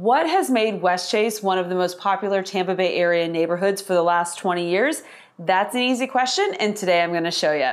What has made Westchase one of the most popular Tampa Bay area neighborhoods for the last 20 years? That's an easy question, and today I'm going to show you.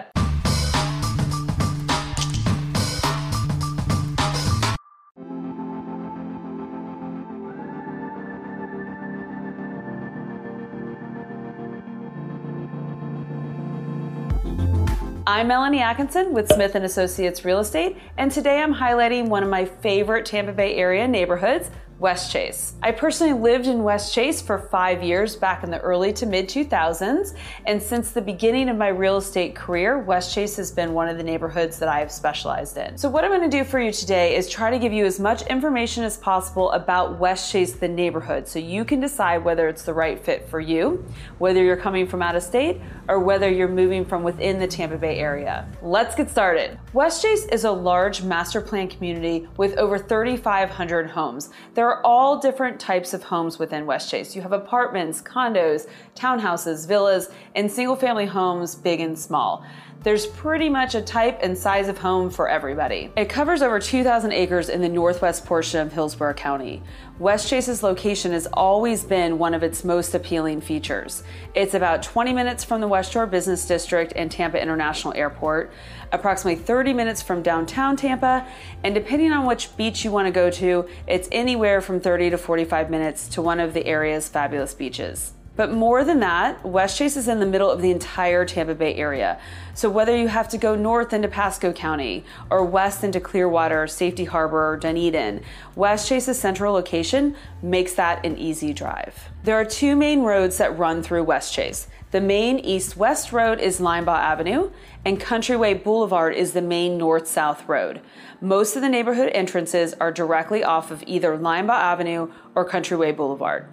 I'm Melanie Atkinson with Smith & Associates Real Estate, and today I'm highlighting one of my favorite Tampa Bay area neighborhoods, Westchase. I personally lived in Westchase for five years back in the early to mid 2000s, and since the beginning of my real estate career, Westchase has been one of the neighborhoods that I have specialized in. So, what I'm going to do for you today is try to give you as much information as possible about Westchase, the neighborhood, so you can decide whether it's the right fit for you, whether you're coming from out of state, or whether you're moving from within the Tampa Bay area. Let's get started. Westchase is a large master plan community with over 3,500 homes. There there are all different types of homes within Westchase. You have apartments, condos, townhouses, villas, and single family homes, big and small. There's pretty much a type and size of home for everybody. It covers over 2,000 acres in the northwest portion of Hillsborough County. Westchase's location has always been one of its most appealing features. It's about 20 minutes from the West Shore Business District and Tampa International Airport approximately 30 minutes from downtown Tampa, and depending on which beach you want to go to, it's anywhere from 30 to 45 minutes to one of the area's fabulous beaches. But more than that, Westchase is in the middle of the entire Tampa Bay area. So whether you have to go north into Pasco County or west into Clearwater, Safety Harbor, or Dunedin, Westchase's central location makes that an easy drive. There are two main roads that run through Westchase. The main east west road is Linebaugh Avenue, and Countryway Boulevard is the main north south road. Most of the neighborhood entrances are directly off of either Linebaugh Avenue or Countryway Boulevard.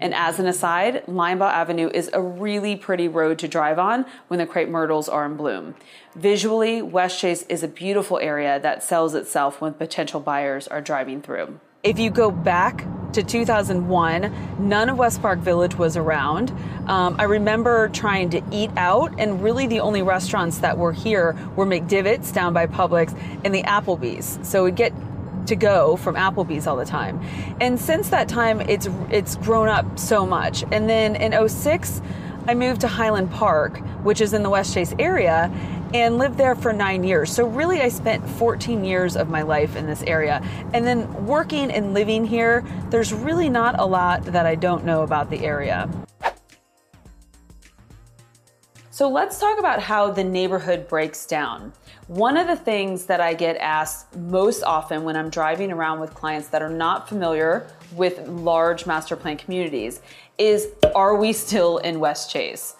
And as an aside, Linebaugh Avenue is a really pretty road to drive on when the crepe myrtles are in bloom. Visually, Westchase is a beautiful area that sells itself when potential buyers are driving through. If you go back to 2001, none of West Park Village was around. Um, I remember trying to eat out, and really the only restaurants that were here were McDivitt's down by Publix and the Applebee's. So we'd get to go from Applebee's all the time. And since that time, it's it's grown up so much. And then in 06, I moved to Highland Park, which is in the Westchase area, and lived there for nine years. So, really, I spent 14 years of my life in this area. And then working and living here, there's really not a lot that I don't know about the area. So, let's talk about how the neighborhood breaks down. One of the things that I get asked most often when I'm driving around with clients that are not familiar with large master plan communities is Are we still in Westchase?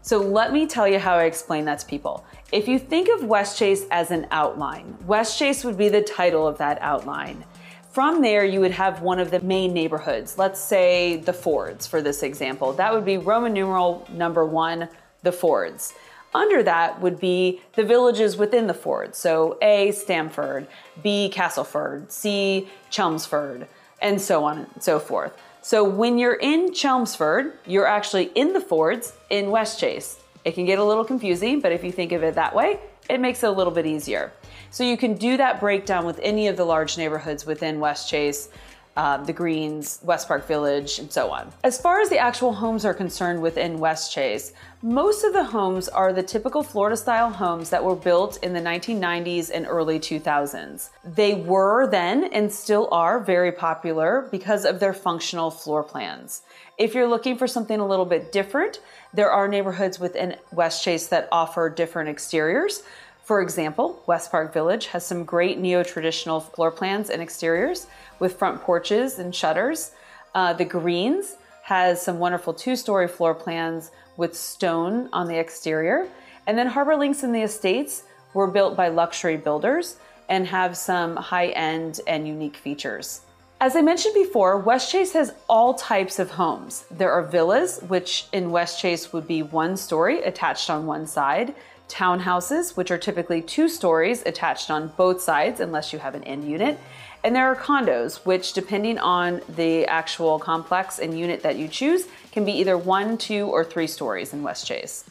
So let me tell you how I explain that to people. If you think of Westchase as an outline, Westchase would be the title of that outline. From there, you would have one of the main neighborhoods. Let's say the Fords for this example. That would be Roman numeral number one, the Fords. Under that would be the villages within the Fords. So A, Stamford, B, Castleford, C, Chelmsford, and so on and so forth. So when you're in Chelmsford, you're actually in the Fords in Westchase. It can get a little confusing, but if you think of it that way, it makes it a little bit easier. So you can do that breakdown with any of the large neighborhoods within Westchase um, the Greens, West Park Village, and so on. As far as the actual homes are concerned within Westchase, most of the homes are the typical Florida style homes that were built in the 1990s and early 2000s. They were then and still are very popular because of their functional floor plans. If you're looking for something a little bit different, there are neighborhoods within Westchase that offer different exteriors. For example, West Park Village has some great neo traditional floor plans and exteriors with front porches and shutters. Uh, the Greens has some wonderful two story floor plans with stone on the exterior. And then Harbor Links and the Estates were built by luxury builders and have some high end and unique features. As I mentioned before, Westchase has all types of homes. There are villas, which in Westchase would be one story attached on one side townhouses, which are typically two stories attached on both sides unless you have an end unit. And there are condos, which, depending on the actual complex and unit that you choose, can be either one, two, or three stories in Westchase.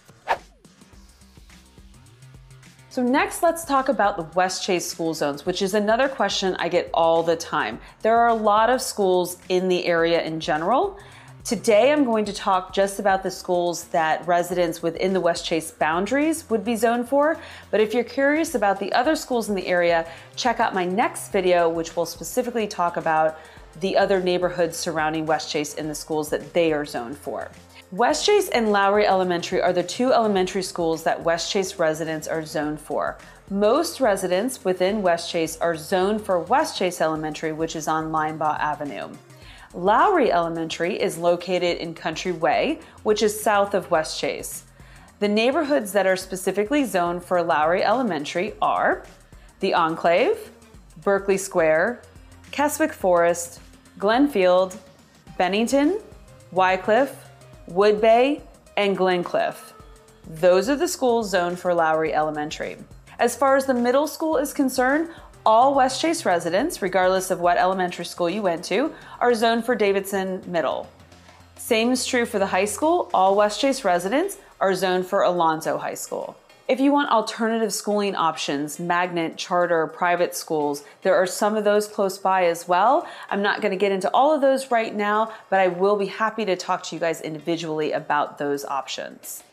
So, next, let's talk about the Westchase school zones, which is another question I get all the time. There are a lot of schools in the area in general. Today, I'm going to talk just about the schools that residents within the Westchase boundaries would be zoned for. But if you're curious about the other schools in the area, check out my next video, which will specifically talk about the other neighborhoods surrounding Westchase and the schools that they are zoned for. Westchase and Lowry Elementary are the two elementary schools that Westchase residents are zoned for. Most residents within Westchase are zoned for Westchase Elementary, which is on Linebaugh Avenue. Lowry Elementary is located in Country Way, which is south of Westchase. The neighborhoods that are specifically zoned for Lowry Elementary are the Enclave, Berkeley Square, Keswick Forest, Glenfield, Bennington, Wycliffe, Woodbay, and Glencliff. Those are the schools zoned for Lowry Elementary. As far as the middle school is concerned, all Westchase residents, regardless of what elementary school you went to, are zoned for Davidsen Middle. Same is true for the high school. All Westchase residents are zoned for Alonso High School. If you want alternative schooling options, magnet, charter, private schools, there are some of those close by as well. I'm not going to get into all of those right now, but I will be happy to talk to you guys individually about those options.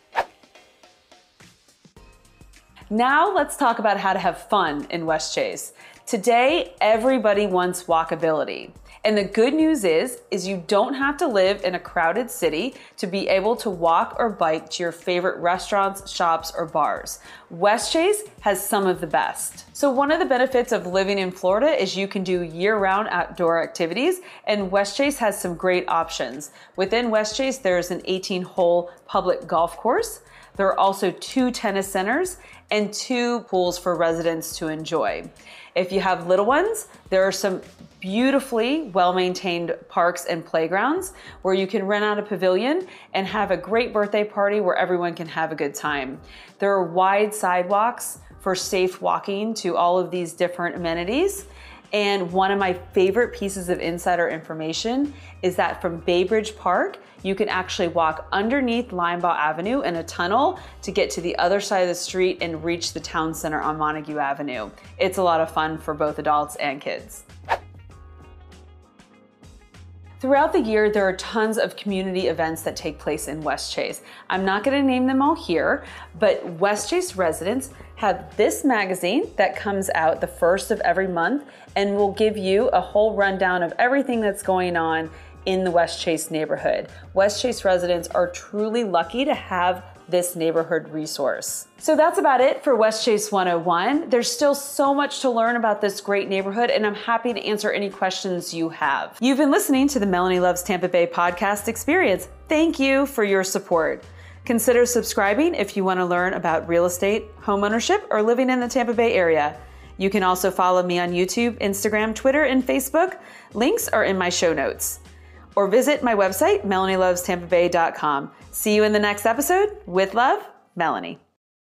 Now let's talk about how to have fun in Westchase. Today, everybody wants walkability. And the good news is is you don't have to live in a crowded city to be able to walk or bike to your favorite restaurants, shops, or bars. Westchase has some of the best. So one of the benefits of living in Florida is you can do year-round outdoor activities and Westchase has some great options. Within Westchase there's an 18-hole public golf course. There are also two tennis centers and two pools for residents to enjoy. If you have little ones, there are some beautifully well maintained parks and playgrounds where you can rent out a pavilion and have a great birthday party where everyone can have a good time. There are wide sidewalks for safe walking to all of these different amenities. And one of my favorite pieces of insider information is that from Bay Bridge Park, you can actually walk underneath Linebaugh Avenue in a tunnel to get to the other side of the street and reach the town center on Montague Avenue. It's a lot of fun for both adults and kids. Throughout the year, there are tons of community events that take place in Westchase. I'm not going to name them all here, but Westchase residents have this magazine that comes out the first of every month and will give you a whole rundown of everything that's going on in the Westchase neighborhood. Westchase residents are truly lucky to have this neighborhood resource. So that's about it for Westchase 101. There's still so much to learn about this great neighborhood, and I'm happy to answer any questions you have. You've been listening to the Melanie Loves Tampa Bay podcast experience. Thank you for your support. Consider subscribing if you want to learn about real estate, homeownership, or living in the Tampa Bay area. You can also follow me on YouTube, Instagram, Twitter, and Facebook. Links are in my show notes or visit my website, melanielovestampabay.com. See you in the next episode. With love, Melanie.